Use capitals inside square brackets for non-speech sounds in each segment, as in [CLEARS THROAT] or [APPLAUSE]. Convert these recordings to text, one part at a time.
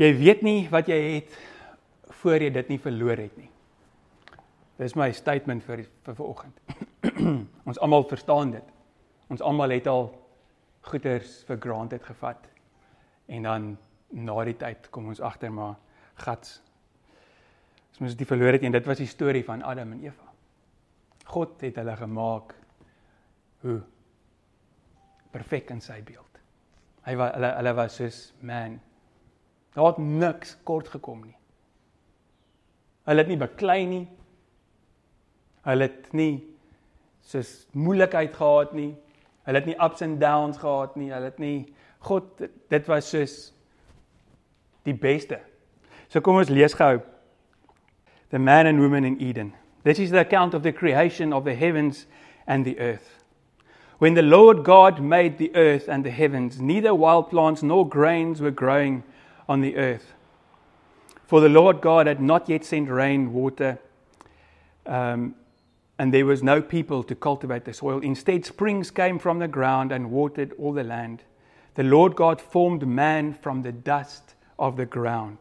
Jy weet nie wat jy het voor jy dit nie verloor het nie. Dis my statement vir vir vanoggend. [CLEARS THROAT] ons almal verstaan dit. Ons almal het al goeders vir granted gevat. En dan na die tyd kom ons agter maar gats. Ons moes dit verloor het en dit was die storie van Adam en Eva. God het hulle gemaak hoe perfek in sy beeld. Hy was hulle hulle was soos man. Daar het niks kort gekom nie. Hulle het nie beklei nie. Hulle het nie soos moeilikheid gehad nie. Hulle het nie ups and downs gehad nie. Hulle het nie God dit was soos die beste. So kom ons lees gou. The man and woman in Eden. This is the account of the creation of the heavens and the earth. When the Lord God made the earth and the heavens, neither wild plants nor grains were growing on the earth. For the Lord God had not yet sent rain, water, um, and there was no people to cultivate the soil. Instead, springs came from the ground and watered all the land. The Lord God formed man from the dust of the ground.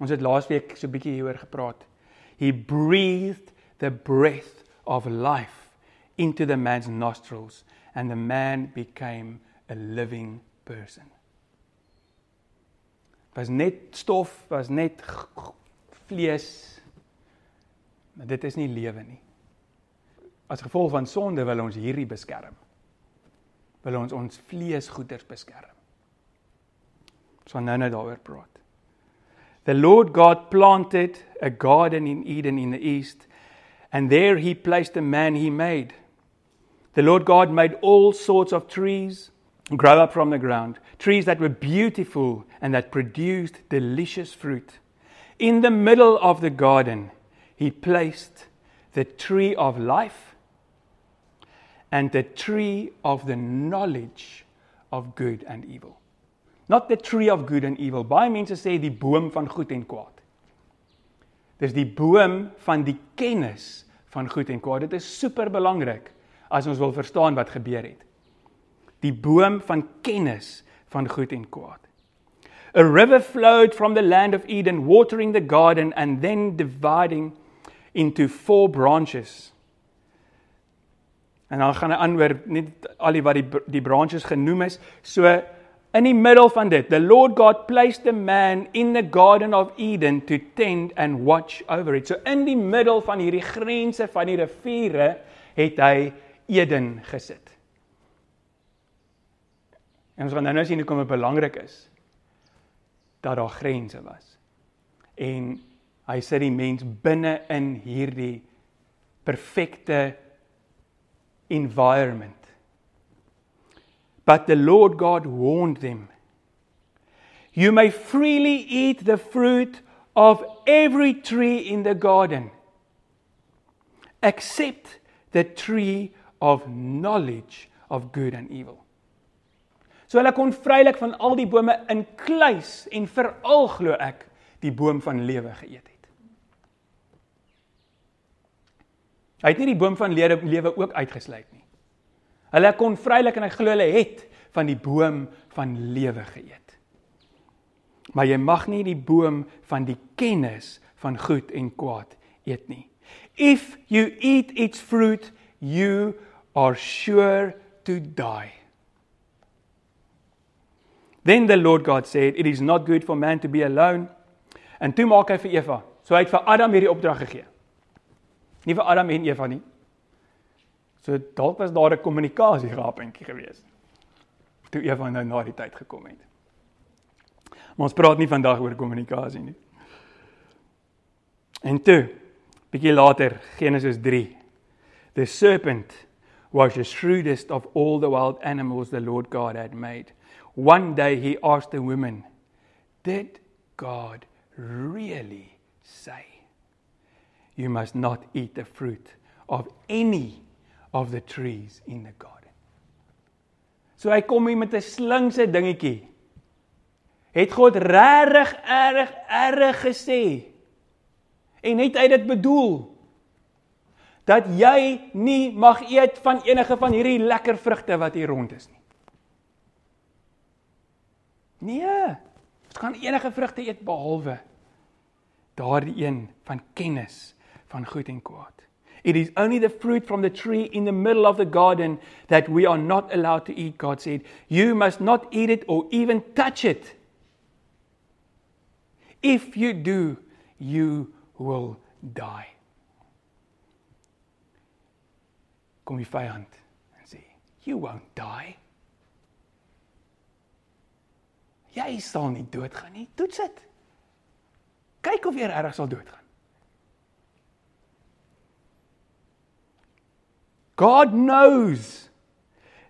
Ons het laasweek so 'n bietjie hieroor gepraat. He breathed the breath of life into the man's nostrils, and the man became a living person. Was net stof, was net vlees. Maar dit is nie lewe nie. As gevolg van sonde wil ons hierdie beskerm. Wil ons ons vleesgoeders beskerm. So nou net daaroor praat. The Lord God planted a garden in Eden in the east, and there he placed the man he made. The Lord God made all sorts of trees grow up from the ground, trees that were beautiful and that produced delicious fruit. In the middle of the garden, he placed the tree of life and the tree of the knowledge of good and evil. Not the tree of good and evil. Baie mense sê die boom van goed en kwaad. Dis die boom van die kennis van goed en kwaad. Dit is super belangrik as ons wil verstaan wat gebeur het. Die boom van kennis van goed en kwaad. A river flowed from the land of Eden, watering the garden and then dividing into four branches. En dan gaan hy aanhoor net al die wat die die branches genoem is. So in die middel van dit, the Lord God placed the man in the garden of Eden to tend and watch over it. So in die middel van hierdie grense van die riviere het hy Eden gesit. En ons gaan nou nou sien hoe kom dit belangrik is dat daar grense was. En hy sit die mens binne in hierdie perfekte environment. But the Lord God warned them. You may freely eat the fruit of every tree in the garden except the tree of knowledge of good and evil. So hulle kon vrylik van al die bome inkluis en veral glo ek die boom van lewe geëet het. Hy het nie die boom van lewe lewe ook uitgesluit nie. Hulle kon vrylik en ek glo hulle het van die boom van lewe geëet. Maar jy mag nie die boom van die kennis van goed en kwaad eet nie. If you eat its fruit, you are sure to die. Then the Lord God said, It is not good for man to be alone. En toe maak hy vir Eva. So hy het vir Adam hierdie opdrag gegee. Nie vir Adam en Eva nie. So dalk was daar 'n kommunikasie gapentjie gewees. Toe Eva nou na die tyd gekom het. Maar ons praat nie vandag oor kommunikasie nie. En toe, bietjie later, Genesis 3. The serpent was the shrewdest of all the wild animals the Lord God had made. One day he asked the woman, Did God really say, You must not eat the fruit of any of the trees in the garden? So hy kom hier met 'n slinkse dingetjie. Het God regtig erg erg gesê? En het hy dit bedoel? dat jy nie mag eet van enige van hierdie lekker vrugte wat hier rond is nie. Nee. Dit gaan enige vrugte eet behalwe daardie een van kennis van goed en kwaad. It is only the fruit from the tree in the middle of the garden that we are not allowed to eat, God said. You must not eat it or even touch it. If you do, you will die. Kom die vyand en sê, "You won't die." Jy sal nie doodgaan nie. Toets dit. Kyk of jy reg sal doodgaan. God knows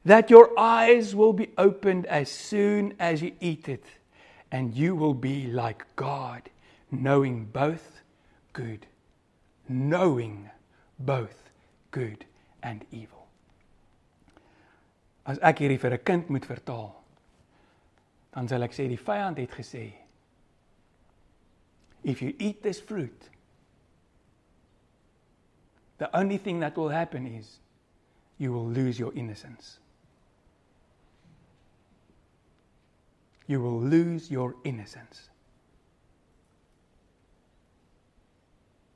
that your eyes will be opened as soon as you eat it, and you will be like God, knowing both good, knowing both good and evil. As ek hierdie vir 'n kind moet vertaal, dan sal ek sê die vyand het gesê If you eat this fruit, the only thing that will happen is you will lose your innocence. You will lose your innocence.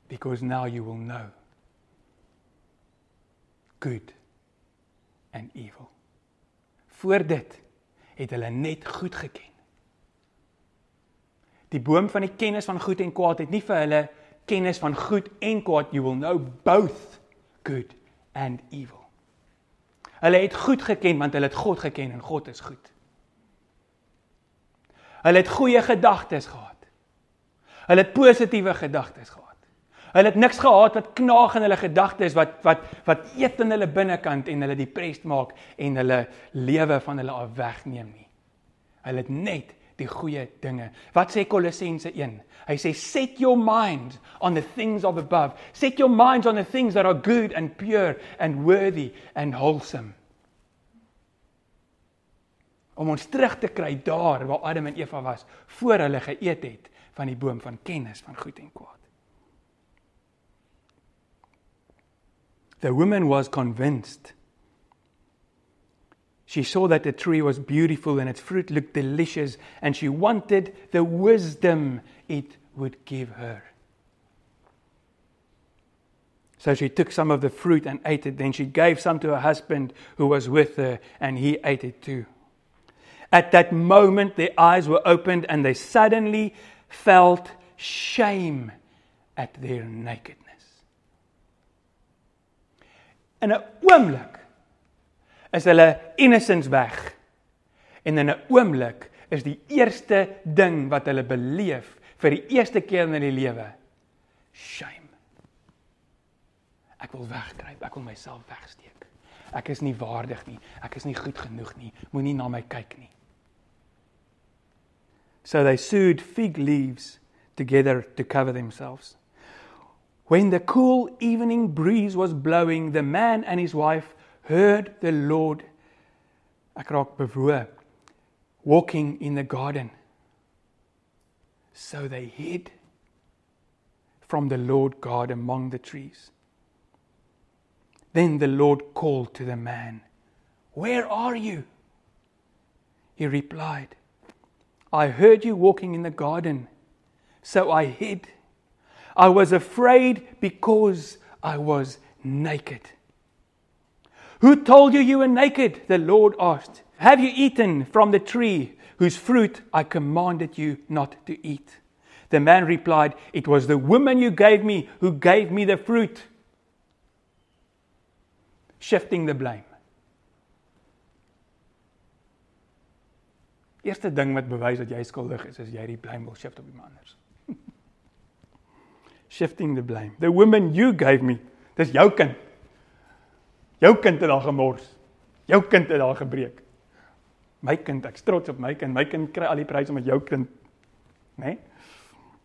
Because now you will know good and evil. Voor dit het hulle net goed geken. Die boom van die kennis van goed en kwaad het nie vir hulle kennis van goed en kwaad you will know both good and evil. Hulle het goed geken want hulle het God geken en God is goed. Hulle het goeie gedagtes gehad. Hulle het positiewe gedagtes gehad. Hulle het niks gehad wat knaag in hulle gedagtes wat wat wat eet in hulle binnekant en hulle depressed maak en hulle lewe van hulle af wegneem nie. Hulle het net die goeie dinge. Wat sê Kolossense 1? Hy sê set your mind on the things of above. Set your minds on the things that are good and pure and worthy and wholesome. Om ons terug te kry daar waar Adam en Eva was voor hulle geëet het van die boom van kennis van goed en kwaad. The woman was convinced She saw that the tree was beautiful and its fruit looked delicious, and she wanted the wisdom it would give her. So she took some of the fruit and ate it. Then she gave some to her husband who was with her, and he ate it too. At that moment, their eyes were opened, and they suddenly felt shame at their nakedness. In 'n oomblik is hulle innocence weg. En in 'n oomblik is die eerste ding wat hulle beleef vir die eerste keer in hulle lewe shame. Ek wil wegkruip, ek wil myself wegsteek. Ek is nie waardig nie, ek is nie goed genoeg nie. Moenie na my kyk nie. So they sewed fig leaves together to cover themselves. When the cool evening breeze was blowing, the man and his wife heard the Lord ek walking in the garden. So they hid from the Lord God among the trees. Then the Lord called to the man where are you? He replied I heard you walking in the garden so I hid I was afraid because I was naked Who told you you were naked? The Lord asked. Have you eaten from the tree whose fruit I commanded you not to eat? The man replied, It was the woman you gave me who gave me the fruit. Shifting the blame. Eerste ding wat bewys dat jy skuldig is, is jy die blame wil shift op iemand anders. Shifting the blame. The woman you gave me, dis jou kind. Jou kind het al gemors. Jou kind het al gebreek. My kind, ek's trots op my kind. My kind kry al die pryse met jou kind. Né? Nee?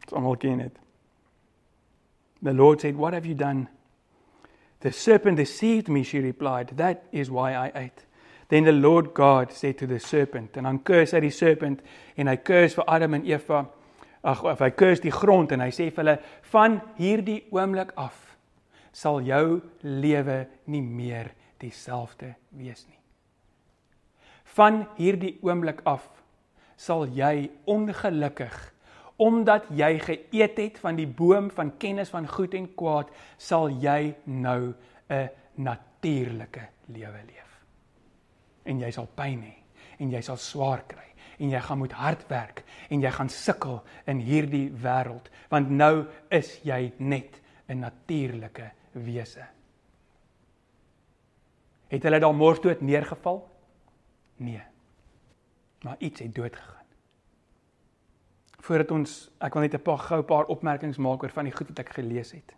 Ons almal ken dit. The Lord said, "What have you done?" The serpent deceived me, she replied. That is why I ate. Then the Lord God said to the serpent, and dan curse hy die serpent en hy curse vir Adam en Eva. Ag, of hy curse die grond en hy sê vir hulle, "Van hierdie oomblik af sal jou lewe nie meer dieselfde wees nie. Van hierdie oomblik af sal jy ongelukkig omdat jy geëet het van die boom van kennis van goed en kwaad, sal jy nou 'n natuurlike lewe leef. En jy sal pyn hê en jy sal swaar kry en jy gaan moet hard werk en jy gaan sukkel in hierdie wêreld want nou is jy net 'n natuurlike wese. Het hulle daar morsdood neergeval? Nee. Maar iets het dood gegaan. Voordat ons ek wil net 'n paar gou paar opmerkings maak oor van die goed wat ek gelees het.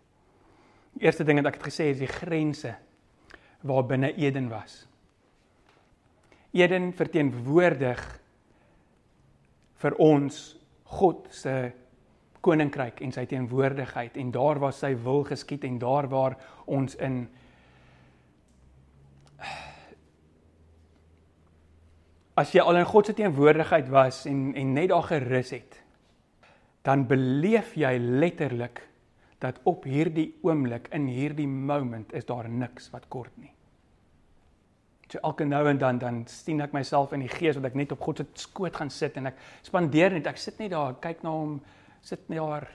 Die eerste ding wat ek het gesê is die grense waar binne Eden was. Eden verteenwoordig vir ons God se koninkryk en sy teenwoordigheid en daar waar sy wil geskied en daar waar ons in as jy al in God se teenwoordigheid was en en net daar gerus het dan beleef jy letterlik dat op hierdie oomblik in hierdie moment is daar niks wat kort nie. So elke nou en dan dan sien ek myself in die gees dat ek net op God se skoot gaan sit en ek spandeer net ek sit net daar kyk na hom sit net daar.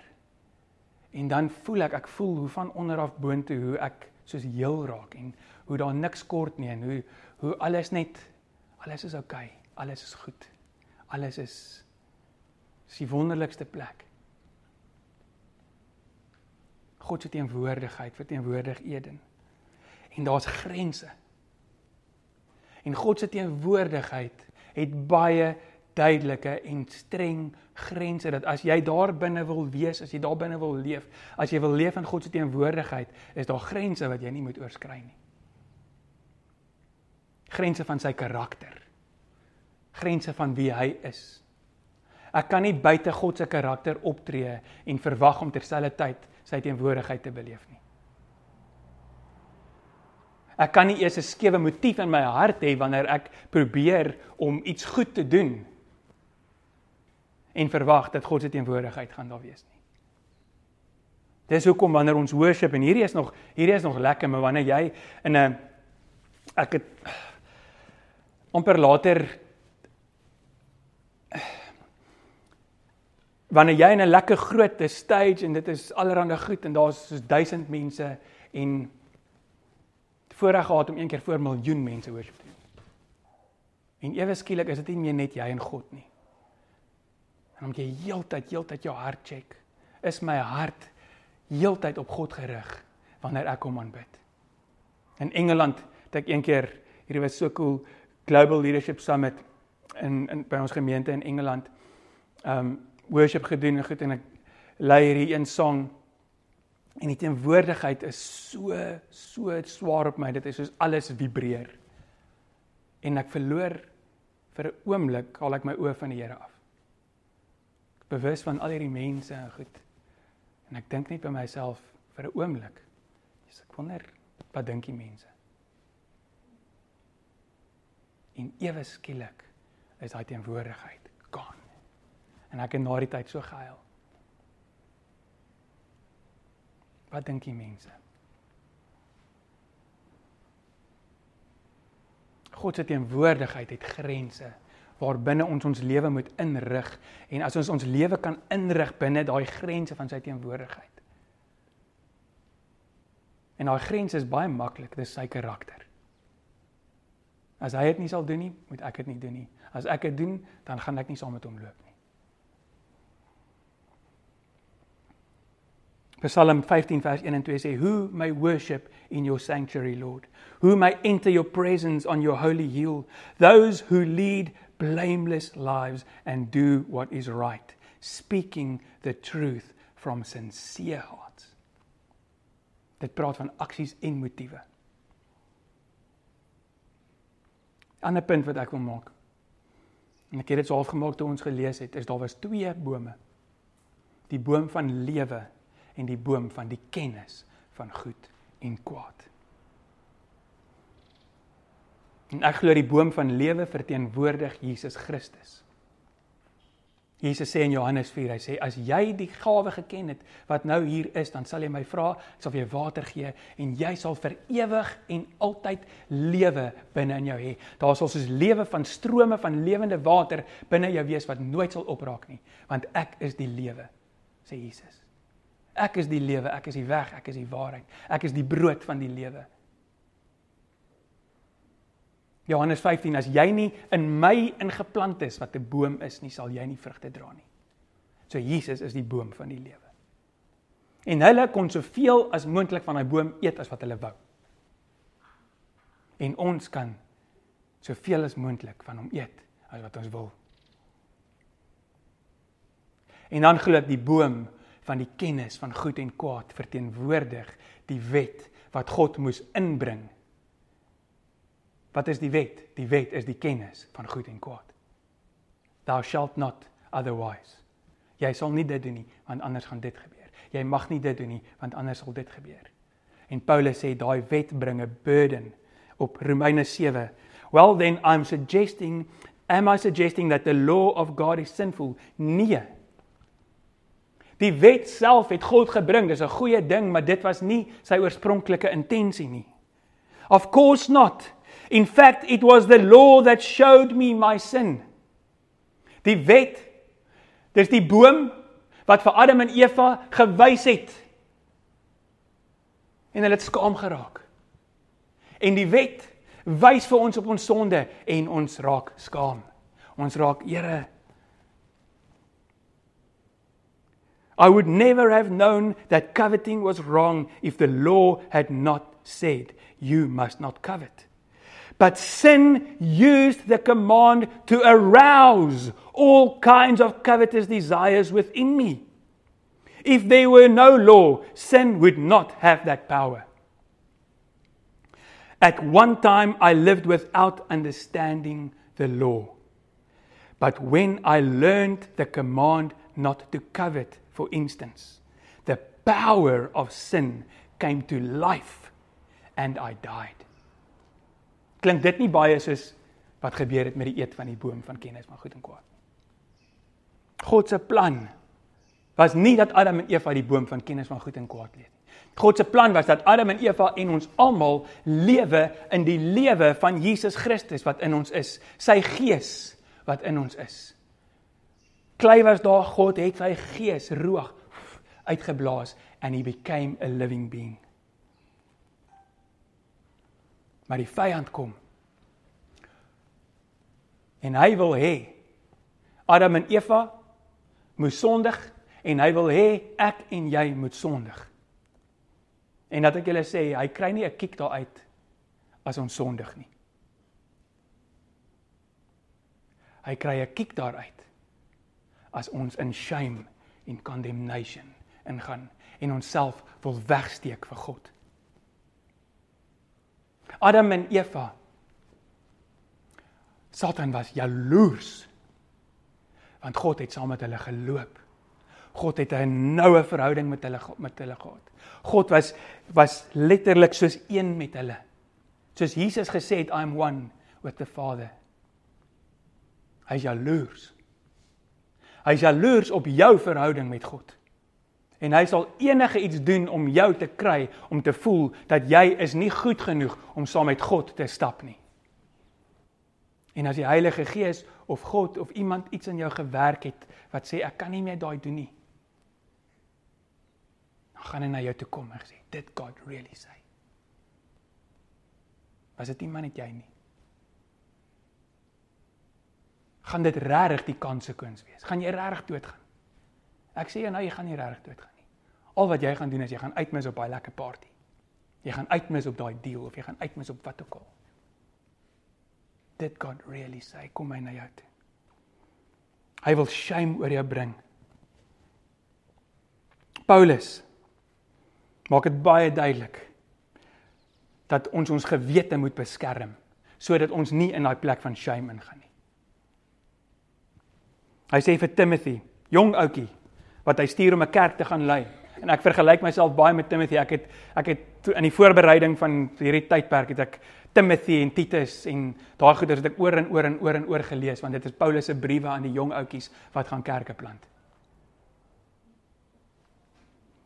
En dan voel ek ek voel hoe van onder af boontoe hoe ek soos heel raak en hoe daar niks kort nie en hoe hoe alles net alles is oukei okay, alles is goed alles is is die wonderlikste plek. God se teenwoordigheid verteenwoordig Eden. En daar's grense en God se teenwoordigheid het baie duidelike en streng grense dat as jy daar binne wil wees, as jy daar binne wil leef, as jy wil leef in God se teenwoordigheid, is daar grense wat jy nie moet oorskry nie. Grense van sy karakter. Grense van wie hy is. Ek kan nie buite God se karakter optree en verwag om terselfdertyd sy teenwoordigheid te beleef nie. Ek kan nie eers 'n skewe motief in my hart hê wanneer ek probeer om iets goed te doen en verwag dat God se teenwoordigheid gaan daar wees nie. Dis hoekom wanneer ons worship en hierdie is nog hierdie is nog lekker, maar wanneer jy in 'n ek het amper later wanneer jy in 'n lekker groot stage en dit is allerhande goed en daar's soos 1000 mense en voorreg gehad om een keer voor miljoen mense worship te doen. En ewe skielik is dit nie meer net jy en God nie. En om jy heeltyd heeltyd jou hart check. Is my hart heeltyd op God gerig wanneer ek hom aanbid? In Engeland het ek een keer hierdie was so cool Global Leadership Summit in in by ons gemeente in Engeland. Um worship gedoen en goed en ek lei hierdie een song en die teenwoordigheid is so so swaar op my dit is soos alles vibreer. En ek verloor vir 'n oomblik haal ek my oë van die Here af bewus van al hierdie mense en goed. En ek dink net by myself vir 'n oomblik. Dis ek wonder wat dink die mense? En ewe skielik is daai teenwoordigheid gaan. En ek het na die tyd so gehuil. Wat dink die mense? God se teenwoordigheid het grense waarbinne ons ons lewe moet inrig en as ons ons lewe kan inrig binne daai grense van sy teenwoordigheid. En daai grense is baie maklik, dis sy karakter. As hy dit nie sal doen nie, moet ek dit nie doen nie. As ek dit doen, dan gaan ek nie saam met hom loop nie. Psalm 15 vers 1 en 2 sê, "Who may worship in your sanctuary, Lord? Who may enter your presence on your holy hill? Those who lead blameless lives and do what is right, speaking the truth from sincere hearts." Dit praat van aksies en motiewe. Ander punt wat ek wil maak. En ek het dit so half gemaak toe ons gelees het, is daar was twee bome. Die boom van lewe en die boom van die kennis van goed en kwaad. En ek glo die boom van lewe verteenwoordig Jesus Christus. Jesus sê in Johannes 4, hy sê as jy die gawe geken het wat nou hier is, dan sal jy my vra, ek sal vir jou water gee en jy sal vir ewig en altyd lewe binne in jou hê. Daar sal soos lewe van strome van lewende water binne jou wees wat nooit sal opraak nie, want ek is die lewe, sê Jesus. Ek is die lewe, ek is die weg, ek is die waarheid. Ek is die brood van die lewe. Johannes 15 as jy nie in my ingeplant is wat 'n boom is nie, sal jy nie vrugte dra nie. So Jesus is die boom van die lewe. En hulle kon soveel as moontlik van daai boom eet as wat hulle wou. En ons kan soveel as moontlik van hom eet as wat ons wil. En dan glo ek die boom van die kennis van goed en kwaad verteenwoordig die wet wat God moes inbring Wat is die wet? Die wet is die kennis van goed en kwaad. Thou shalt not otherwise. Jy sal nie dit doen nie, want anders gaan dit gebeur. Jy mag nie dit doen nie, want anders sal dit gebeur. En Paulus sê daai wet bring 'n burden op Romeine 7. Well then I'm suggesting am I suggesting that the law of God is sinful? Nee. Die wet self het God gebring. Dis 'n goeie ding, maar dit was nie sy oorspronklike intensie nie. Of course not. In fact, it was the law that showed me my sin. Die wet. Dis die boom wat vir Adam en Eva gewys het. En hulle het skaam geraak. En die wet wys vir ons op ons sonde en ons raak skaam. Ons raak Here I would never have known that coveting was wrong if the law had not said you must not covet. But sin used the command to arouse all kinds of covetous desires within me. If there were no law, sin would not have that power. At one time, I lived without understanding the law. But when I learned the command not to covet, for instance, the power of sin came to life and I died. Klink dit nie baie soos wat gebeur het met die eet van die boom van kennis van goed en kwaad? God se plan was nie dat Adam en Eva die boom van kennis van goed en kwaad eet nie. God se plan was dat Adam en Eva en ons almal lewe in die lewe van Jesus Christus wat in ons is, sy gees wat in ons is. Klei was daar God het sy gees roeg uitgeblaas and he became a living being. maar die vyand kom. En hy wil hê Adam en Eva moet sondig en hy wil hê ek en jy moet sondig. En dat ek julle sê, hy kry nie 'n kiek daar uit as ons sondig nie. Hy kry 'n kiek daar uit as ons in shame en condemnation ingaan en onsself wil wegsteek vir God. Adam en Eva. Satan was jaloers. Want God het saam met hulle geloop. God het 'n noue verhouding met hulle met hulle gehad. God was was letterlik soos een met hulle. Soos Jesus gesê het, I'm one with the Father. Hy is jaloers. Hy is jaloers op jou verhouding met God en hy sal enige iets doen om jou te kry om te voel dat jy is nie goed genoeg om saam met God te stap nie. En as die Heilige Gees of God of iemand iets in jou gewerk het wat sê ek kan nie meer daai doen nie. Dan gaan hy na jou toe kom en sê dit God really say. Was dit iemand net jy nie? Gaan dit regtig die konsekwensie wees? Gaan jy regtig doodgaan? Ek sê jy nou jy gaan nie regtig doodgaan. Al wat jy gaan doen is jy gaan uitmis op daai lekker party. Jy gaan uitmis op daai deal of jy gaan uitmis op wat ook al. Dit God really say kom hy na jou toe. Hy wil shame oor jou bring. Paulus maak dit baie duidelik dat ons ons gewete moet beskerm sodat ons nie in daai plek van shame ingaan nie. Hy sê vir Timothy, jong ouetjie wat hy stuur om 'n kerk te gaan lei en ek vergelyk myself baie met Timothy. Ek het ek het in die voorbereiding van hierdie tydperk het ek Timothy en Titus en daai goeders het ek oor en oor en oor en oor gelees want dit is Paulus se briewe aan die jong ouetjies wat gaan kerke plant.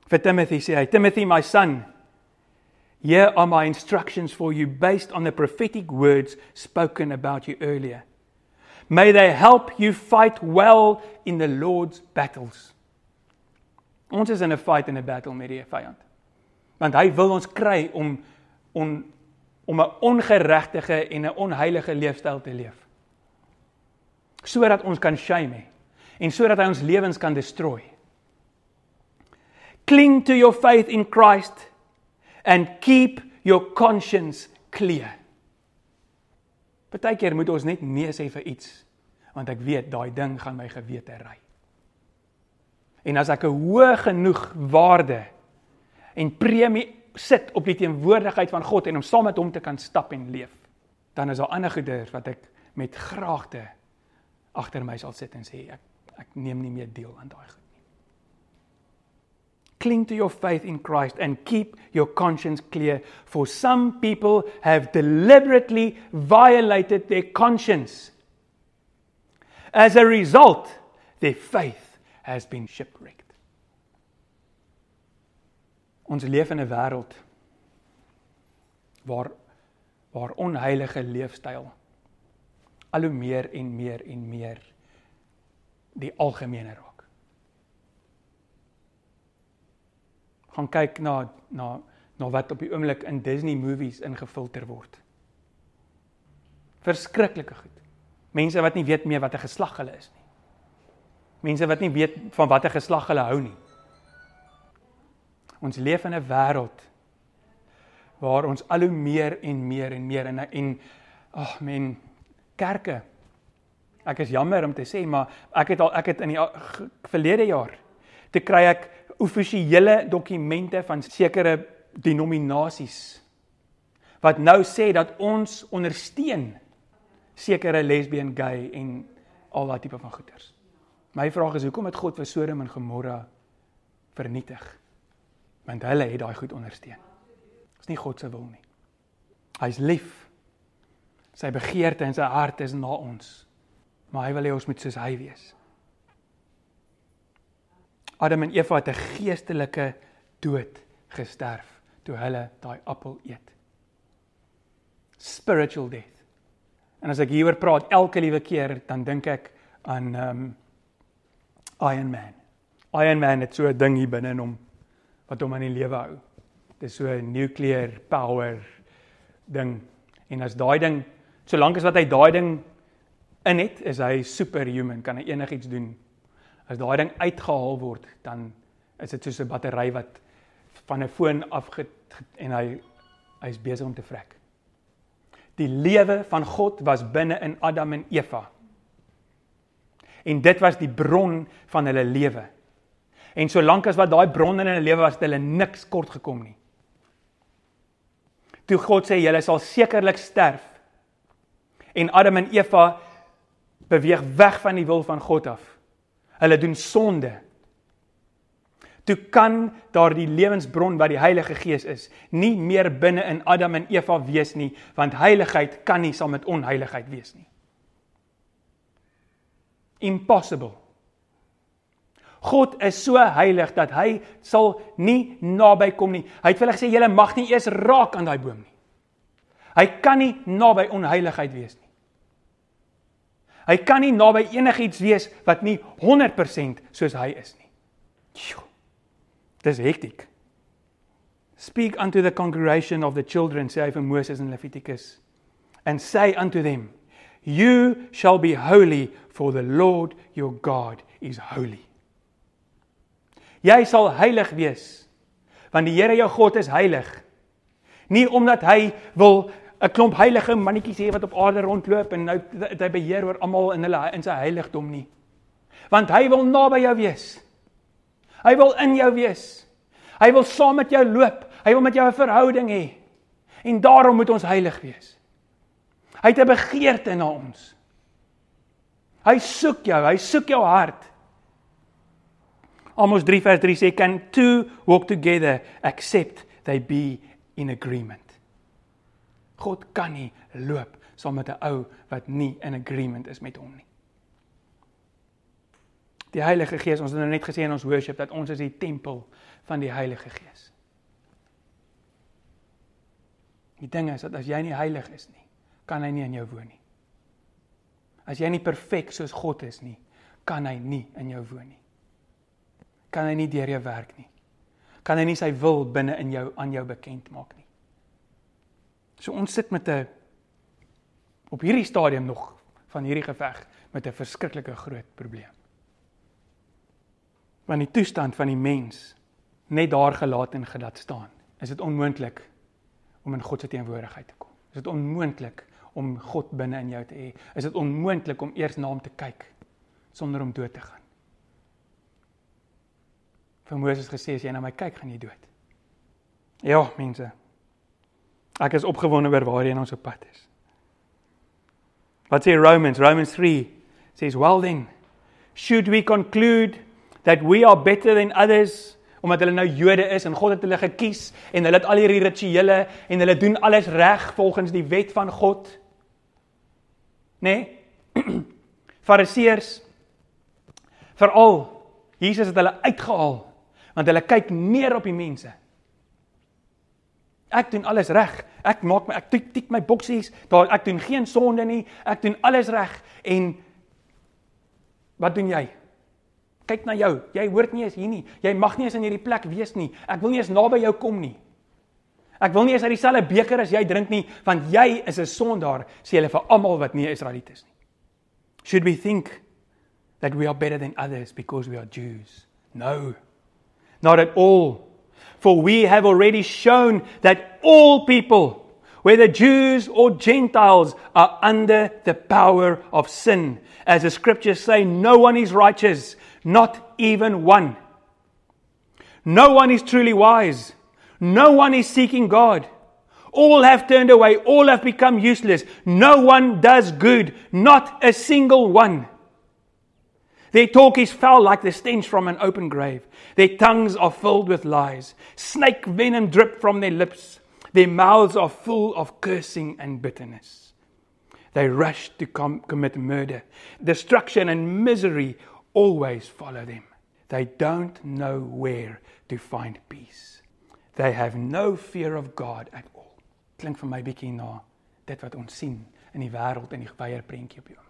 Vir Timothy sê hy, Timothy my son, here are my instructions for you based on the prophetic words spoken about you earlier. May they help you fight well in the Lord's battles. Ons is in 'n fight en 'n battle met die vyand. Want hy wil ons kry om on om 'n ongeregtige en 'n onheilige leefstyl te leef. Sodat ons kan shame hê en sodat hy ons lewens kan destroy. Cling to your faith in Christ and keep your conscience clear. Partykeer moet ons net nee sê vir iets want ek weet daai ding gaan my gewete ry. En as ek 'n hoë genoeg waarde en premie sit op die teenwoordigheid van God en om saam met hom te kan stap en leef, dan is daar ander goeders wat ek met graagte agter my sal sit en sê ek ek neem nie meer deel aan daai goed. Cling to your faith in Christ and keep your conscience clear for some people have deliberately violated their conscience. As a result, their faith has been shipwrecked. Ons leef in 'n wêreld waar waar onheilige leefstyl al hoe meer en meer en meer die algemene raak. Gaan kyk na na na wat op die oomblik in Disney movies ingefilter word. Verskriklike goed. Mense wat nie weet meer wat 'n geslag hulle is nie. Mense wat nie weet van watter geslag hulle hou nie. Ons leef in 'n wêreld waar ons al hoe meer en meer en meer en en ag oh men kerke. Ek is jammer om te sê, maar ek het al ek het in die verlede jaar te kry ek offisiële dokumente van sekere denominasies wat nou sê dat ons ondersteun sekere lesbien, gay en al daai tipe van goeters. My vraag is hoekom het God vir Sodom en Gomorra vernietig? want hulle het daai goed ondersteun. Dis nie God se wil nie. Hy's lief. Sy begeerte en sy hart is na ons. Maar hy wil hê ons moet soos hy wees. Adam en Eva het 'n geestelike dood gesterf toe hulle daai appel eet. Spiritual death. En as ek hieroor praat elke liewe keer, dan dink ek aan um Iron Man. Iron Man het so 'n ding hier binne in hom wat hom aan die lewe hou. Dit is so 'n nuclear power ding. En as daai ding, solank as wat hy daai ding in het, is hy superhuman, kan hy enigiets doen. As daai ding uitgehaal word, dan is dit soos 'n battery wat van 'n foon af en hy hy's besig om te vrek. Die lewe van God was binne in Adam en Eva. En dit was die bron van hulle lewe. En solank as wat daai bron in hulle lewe was, het hulle niks kort gekom nie. Toe God sê julle sal sekerlik sterf. En Adam en Eva beweeg weg van die wil van God af. Hulle doen sonde. Toe kan daardie lewensbron wat die Heilige Gees is, nie meer binne in Adam en Eva wees nie, want heiligheid kan nie saam met onheiligheid wees nie. Impossible. God is so heilig dat hy sal nie naby kom nie. Hy het vir hulle gesê julle mag nie eers raak aan daai boom nie. Hy kan nie naby onheiligheid wees nie. Hy kan nie naby enigiets wees wat nie 100% soos hy is nie. Sjoe. Dis hektiek. Speak unto the congregation of the children, sê hy vir Moses in Levitikus, and say unto them, you shall be holy for the Lord your God is holy. Jy sal heilig wees want die Here jou God is heilig. Nie omdat hy wil 'n klomp heilige mannetjies hê wat op aarde rondloop en nou hy beheer oor almal in hulle in sy heiligdom nie. Want hy wil naby jou wees. Hy wil in jou wees. Hy wil saam met jou loop. Hy wil met jou 'n verhouding hê. En daarom moet ons heilig wees. Hy het 'n begeerte na ons. Hy soek jou, hy soek jou hart. Amos 3 vers 3 sê can two walk together except they be in agreement. God kan nie loop saam met 'n ou wat nie in agreement is met hom nie. Die Heilige Gees, ons het nou net gesê in ons worship dat ons is die tempel van die Heilige Gees. Die ding is dat as jy nie heilig is nie, kan hy nie in jou woon nie. As jy nie perfek soos God is nie, kan hy nie in jou woon nie. Kan hy nie deur jou werk nie. Kan hy nie sy wil binne in jou aan jou bekend maak nie. So ons sit met 'n op hierdie stadium nog van hierdie geveg met 'n verskriklike groot probleem. Want die toestand van die mens net daar gelaat en gedat staan, is dit onmoontlik om in God se teenwoordigheid te kom. Is dit onmoontlik om God binne in jou te hê? Is dit onmoontlik om eers na hom te kyk sonder om dood te gaan? Vir Moses gesê as jy na my kyk, gaan jy dood. Ja, mense, Ek is opgewonde oor waarheen ons op pad is. Wat sê Romans? Romans 3 says, "Well then, should we conclude that we are better than others omdat hulle nou Jode is en God het hulle gekies en hulle het al hierdie rituele en hulle doen alles reg volgens die wet van God?" Nê? Nee? [CLEARS THROAT] Fariseërs veral Jesus het hulle uitgehaal want hulle kyk neer op die mense. Ek doen alles reg. Ek maak my ek tik, tik my boksies. Daar ek doen geen sonde nie. Ek doen alles reg en wat doen jy? Kyk na jou. Jy hoort nie eens hier nie. Jy mag nie eens in hierdie plek wees nie. Ek wil nie eens naby jou kom nie. Ek wil nie eens uit dieselfde beker as jy drink nie, want jy is 'n sondaar, sê hulle vir almal wat nie Israeliet is nie. Should we think that we are better than others because we are Jews? No. Not at all. For we have already shown that all people, whether Jews or Gentiles, are under the power of sin. As the scriptures say, no one is righteous, not even one. No one is truly wise. No one is seeking God. All have turned away. All have become useless. No one does good. Not a single one. Their talk is foul like the stench from an open grave. Their tongues are filled with lies. Snake venom drip from their lips. Their mouths are full of cursing and bitterness. They rush to com- commit murder. Destruction and misery always follow them. They don't know where to find peace. They have no fear of God at all. Klink vir my bietjie na dit wat ons sien in die wêreld en die geweier prentjie op oomblik.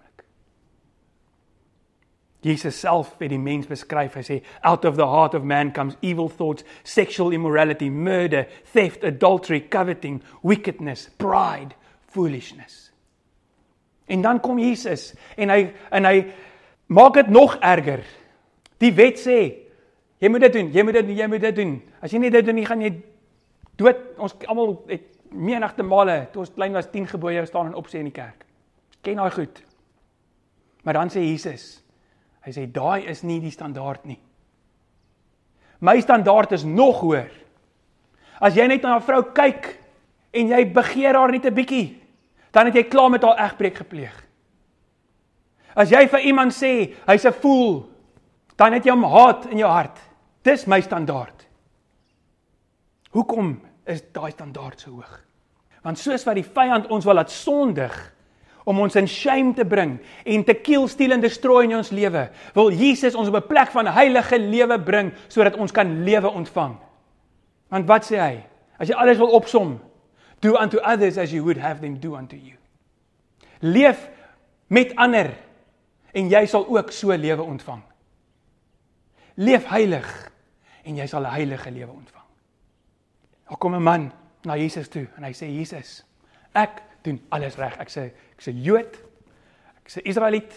Jesus self het die mens beskryf. Hy sê out of the heart of man comes evil thoughts, sexual immorality, murder, theft, adultery, coveting, wickedness, pride, foolishness. En dan kom Jesus en hy en hy maak dit nog erger. Die wet sê jy moet dit doen, jy moet dit jy moet dit doen. As jy nie dit doen nie, gaan jy dood. Ons almal het menigte male toe ons klein was 10 gebooie staan en opsê in die kerk. Ken daai goed. Maar dan sê Jesus Hy sê daai is nie die standaard nie. My standaard is nog hoër. As jy net na 'n vrou kyk en jy begeer haar net 'n bietjie, dan het jy klaar met haar egbreek gepleeg. As jy vir iemand sê hy's 'n fool, dan het jy hom haat in jou hart. Dis my standaard. Hoekom is daai standaard so hoog? Want soos wat die vyand ons wil laat sondig, om ons in shame te bring en te kill, steal en destroy in ons lewe. Wil Jesus ons op 'n plek van heilige lewe bring sodat ons kan lewe ontvang. Want wat sê hy? As jy alles wil opsom, do unto others as you would have them do unto you. Leef met ander en jy sal ook so lewe ontvang. Leef heilig en jy sal 'n heilige lewe ontvang. Daar kom 'n man na Jesus toe en hy sê Jesus, ek doen alles reg. Ek sê ek's 'n Jood. Ek's 'n Israeliet.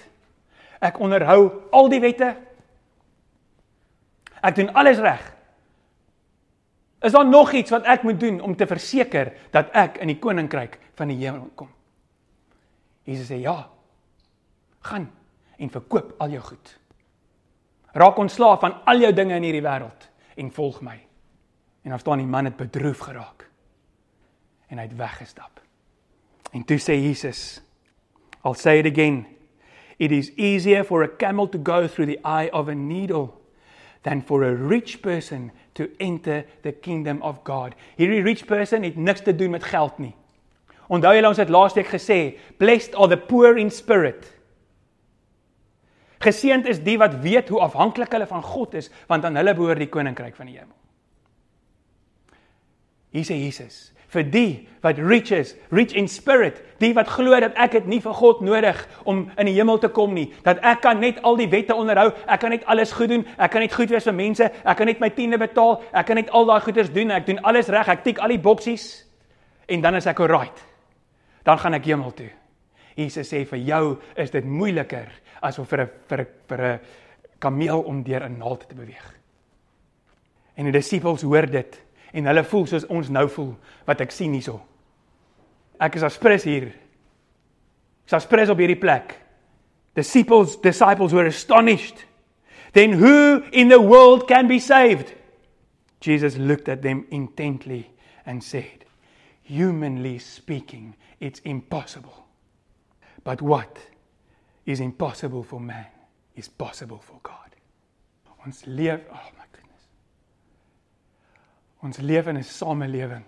Ek onderhou al die wette. Ek doen alles reg. Is daar nog iets wat ek moet doen om te verseker dat ek in die koninkryk van die hemel kom? Jesus sê ja. Gaan en verkoop al jou goed. Raak ontslaaf van al jou dinge in hierdie wêreld en volg my. En dan staan die man het bedroef geraak en hy het weggestap. En toe sê Jesus, I'll say it again. It is easier for a camel to go through the eye of a needle than for a rich person to enter the kingdom of God. Hierdie rich person het niks te doen met geld nie. Onthou julle ons het laasweek gesê, blessed are the poor in spirit. Geseënd is die wat weet hoe afhanklik hulle van God is, want aan hulle behoort die koninkryk van die hemel. Hier sê Jesus, vir die wat rich is, rich in spirit, die wat glo dat ek het nie vir God nodig om in die hemel te kom nie, dat ek kan net al die wette onderhou, ek kan net alles goed doen, ek kan net goed wees vir mense, ek kan net my tiende betaal, ek kan net al daai goeders doen, ek doen alles reg, ek tik al die boksies en dan is ek alright. Dan gaan ek hemel toe. Jesus sê vir jou is dit moeiliker as om vir 'n vir 'n vir 'n kameel om deur 'n naald te beweeg. En die disippels hoor dit en hulle voel soos ons nou voel wat ek sien hierso. Ek is aspres hier. Ek's aspres op hierdie plek. Disciples disciples were astonished. Then who in the world can be saved? Jesus looked at them intently and said, Humanly speaking, it's impossible. But what is impossible for man is possible for God. Ons leef, oh my. Ons leef in 'n samelewing.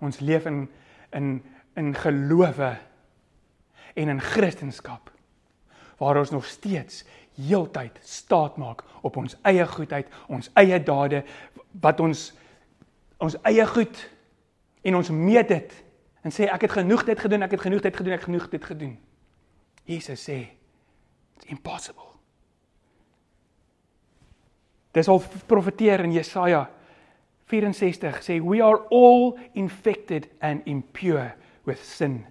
Ons leef in in in gelowe en in Christendom waar ons nog steeds heeltyd staat maak op ons eie goedheid, ons eie dade wat ons ons eie goed en ons meet dit en sê ek het genoeg dit gedoen, ek het genoeg dit gedoen, ek het genoeg dit gedoen. Jesus sê it's impossible. Dis al profeteer in Jesaja 64 sê we are all infected and impure with sin.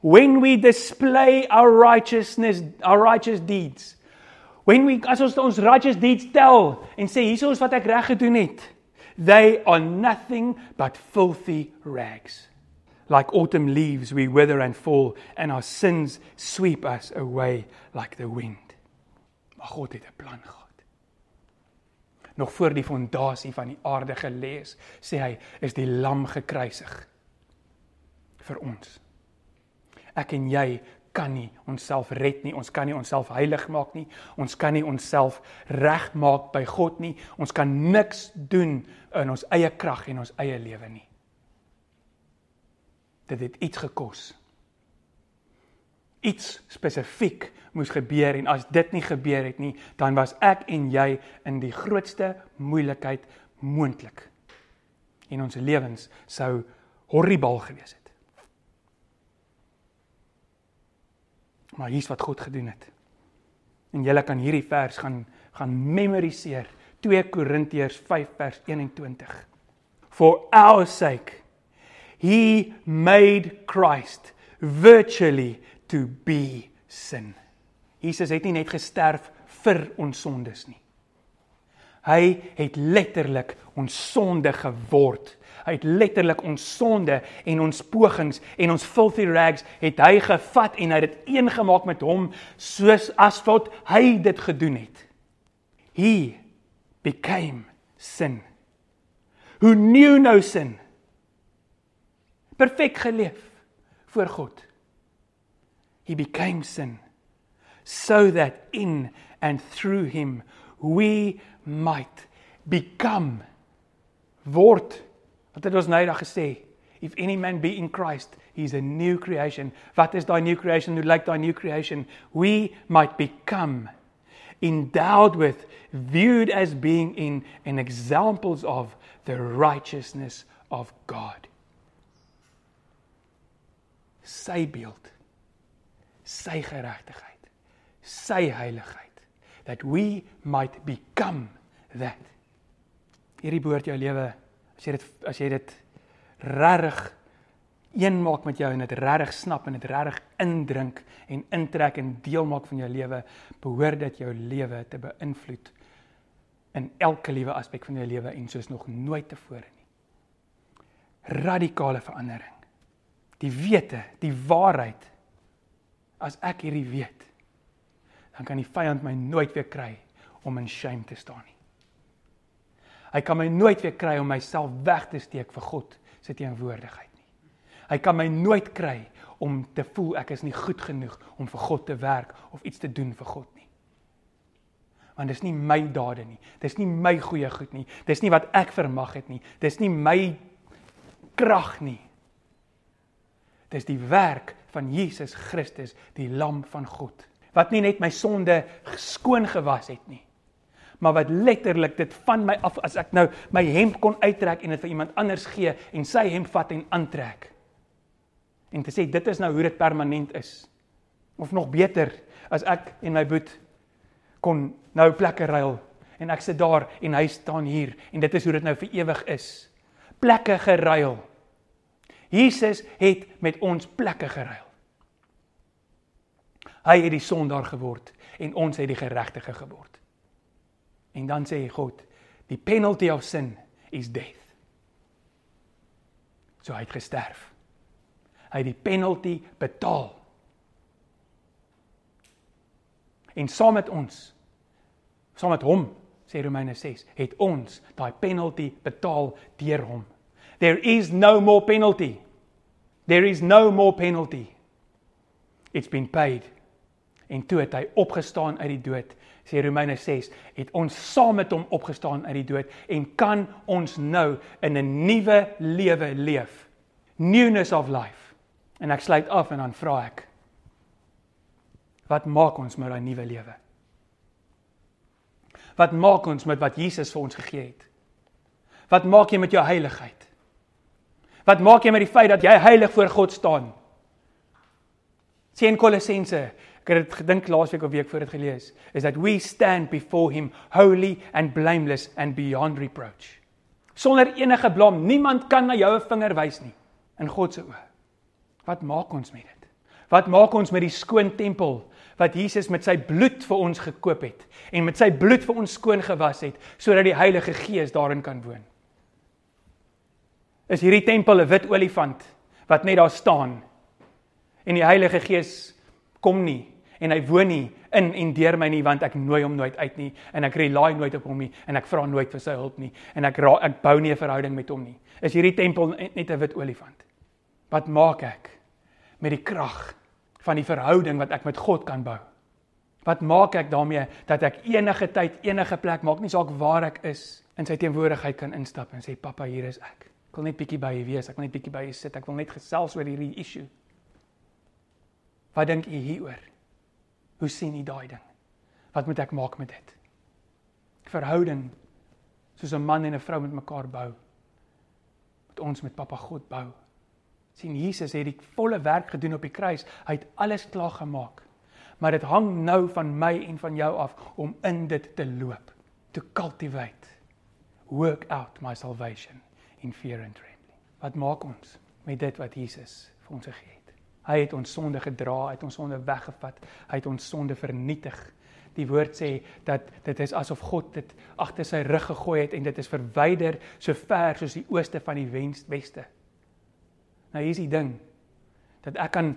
When we display our righteousness, our righteous deeds. When we as ons ons righteous deeds tel en sê hier is wat ek reg gedoen het. They are nothing but filthy rags. Like autumn leaves, we wither and fall, and our sins sweep us away like the wind. Maar God het 'n plan gehad. Nog voor die fondasie van die aarde gelê is, sê hy, is die lam gekruisig vir ons. Ek en jy kan nie onsself red nie. Ons kan nie onsself heilig maak nie. Ons kan nie onsself regmaak by God nie. Ons kan niks doen in ons eie krag en ons eie lewe nie dit het iets gekos. Iets spesifiek moes gebeur en as dit nie gebeur het nie, dan was ek en jy in die grootste moeilikheid moontlik. En ons lewens sou horribaal gewees het. Maar hier's wat God gedoen het. En julle kan hierdie vers gaan gaan memoriseer. 2 Korintiërs 5 vers 21. For our sake He made Christ virtually to be sin. Jesus het nie net gesterf vir ons sondes nie. Hy het letterlik ons sonde geword. Hy het letterlik ons sonde en ons pogings en ons filthy rags het hy gevat en hy het dit een gemaak met hom soos as wat hy dit gedoen het. He became sin. Who knew no sin perfek geleef voor God. He became sin so that in and through him we might become word. Wat het ons nou daag gesê? If any man be in Christ, he's a new creation. Wat is daai new creation? Hoe lyk daai new creation? We might become endowed with viewed as being in and examples of the righteousness of God sy beeld sy geregtigheid sy heiligheid that we might become that hierdie behoort jou lewe as jy dit as jy dit regtig een maak met jou en dit regtig snap en dit regtig indrink en intrek en deel maak van jou lewe behoort dit jou lewe te beïnvloed in elke liewe aspek van jou lewe en soos nog nooit tevore nie radikale verandering die wete, die waarheid. As ek hierdie weet, dan kan die vyand my nooit weer kry om in shame te staan nie. Hy kan my nooit weer kry om myself weg te steek vir God se teenwoordigheid nie. Hy kan my nooit kry om te voel ek is nie goed genoeg om vir God te werk of iets te doen vir God nie. Want dis nie my dade nie. Dis nie my goeie goed nie. Dis nie wat ek vermag het nie. Dis nie my krag nie. Dis die werk van Jesus Christus, die lam van God, wat nie net my sonde skoon gewas het nie, maar wat letterlik dit van my af as ek nou my hemp kon uittrek en dit vir iemand anders gee en sy hemp vat en aantrek. En te sê dit is nou hoe dit permanent is. Of nog beter, as ek en my boet kon nou plekke ruil en ek sit daar en hy staan hier en dit is hoe dit nou vir ewig is. Plekke geruil. Jesus het met ons plekke geruil. Hy het die sondaar geword en ons het die geregtige geword. En dan sê God, die penalty of sin is death. So hy het gesterf. Hy het die penalty betaal. En saam met ons, saam met hom, sê Romeine 6, het ons daai penalty betaal deur hom. There is no more penalty. There is no more penalty. It's been paid. En toe het hy opgestaan uit die dood sê Romeine 6, het ons saam met hom opgestaan uit die dood en kan ons nou in 'n nuwe lewe leef. Newness of life. En ek sluit af en dan vra ek wat maak ons met daai nuwe lewe? Wat maak ons met wat Jesus vir ons gegee het? Wat maak jy met jou heiligheid? Wat maak jy met die feit dat jy heilig voor God staan? Sien Kolossense ek het dit gedink laasweek of week voor dit gelees, is that we stand before him holy and blameless and beyond reproach. Sonder enige blom, niemand kan na jou 'n vinger wys nie in God se oë. Wat maak ons met dit? Wat maak ons met die skoon tempel wat Jesus met sy bloed vir ons gekoop het en met sy bloed vir ons skoon gewas het sodat die Heilige Gees daarin kan woon? Is hierdie tempel 'n wit olifant wat net daar staan en die Heilige Gees kom nie en hy woon nie in en deur my nie want ek nooi hom nooit uit nie en ek rely nooit op hom nie en ek vra nooit vir sy hulp nie en ek ra ek bou nie 'n verhouding met hom nie. Is hierdie tempel net 'n wit olifant? Wat maak ek met die krag van die verhouding wat ek met God kan bou? Wat maak ek daarmee dat ek enige tyd enige plek maak nie saak waar ek is in sy teenwoordigheid kan instap en sê pappa hier is ek. Ek wil net bietjie by u wees, ek wil net bietjie by u sit, ek wil net gesels oor hierdie issue. Wat dink u hieroor? Hoe sien u daai ding? Wat moet ek maak met dit? Verhouding soos 'n man en 'n vrou met mekaar bou. Wat ons met Papa God bou. sien Jesus het die volle werk gedoen op die kruis. Hy het alles klaar gemaak. Maar dit hang nou van my en van jou af om in dit te loop. To cultivate. Work out my salvation in fear and trembling. Wat maak ons met dit wat Jesus vir ons gegee het? Hy het ons sonde gedra, hy het ons sonde weggevat, hy het ons sonde vernietig. Die woord sê dat dit is asof God dit agter sy rug gegooi het en dit is verwyder so ver soos die ooste van die weste. Nou hier is die ding dat ek kan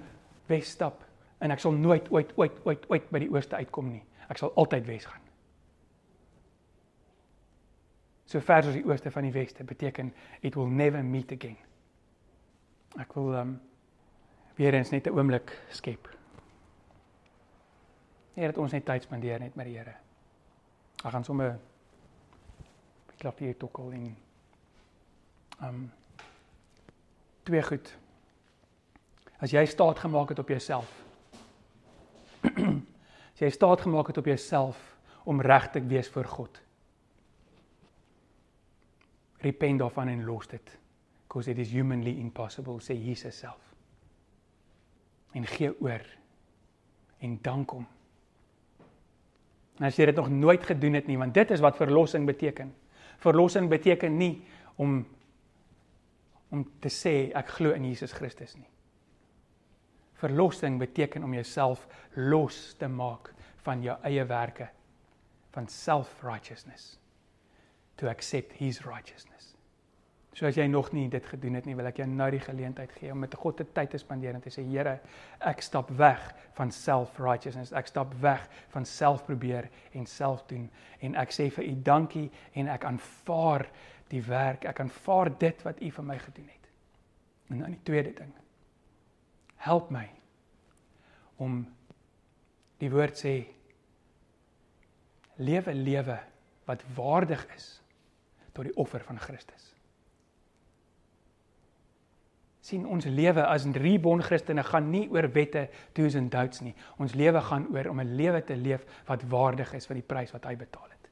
wes stap en ek sal nooit ooit ooit ooit ooit by die ooste uitkom nie. Ek sal altyd wes gaan. So ver soos die ooste van die weste beteken it will never meet again. Ek wil um, weer eens net 'n oomblik skep. Here dat ons net tyd spandeer net met die Here. Ek gaan sommer klap hier tokkel in um twee goed. As jy staat gemaak het op jouself. [CLEARS THROAT] as jy staat gemaak het op jouself om reg te wees voor God. Repent daarvan en los dit. Because it is humanly impossible, sê Jesus self en gee oor en dank hom. En as jy dit nog nooit gedoen het nie, want dit is wat verlossing beteken. Verlossing beteken nie om om te sê ek glo in Jesus Christus nie. Verlossing beteken om jouself los te maak van jou eie werke van self-righteousness to accept his righteousness. So as jy nog nie dit gedoen het nie, wil ek jou nou die geleentheid gee om met God te tyd te spandeer en te sê Here, ek stap weg van self-righteousness. Ek stap weg van self probeer en self doen en ek sê vir U dankie en ek aanvaar die werk. Ek aanvaar dit wat U vir my gedoen het. En dan die tweede ding. Help my om die woord sê lewe lewe wat waardig is tot die offer van Christus. sien ons lewe as reborn Christene gaan nie oor wette, do's en don'ts nie. Ons lewe gaan oor om 'n lewe te leef wat waardig is vir die prys wat hy betaal het.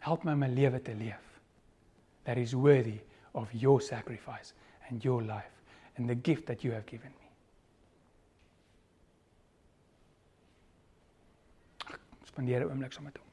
Help my om 'n lewe te leef that is worthy of your sacrifice and your life and the gift that you have given me. Spandeer 'n oomblik saam met hom.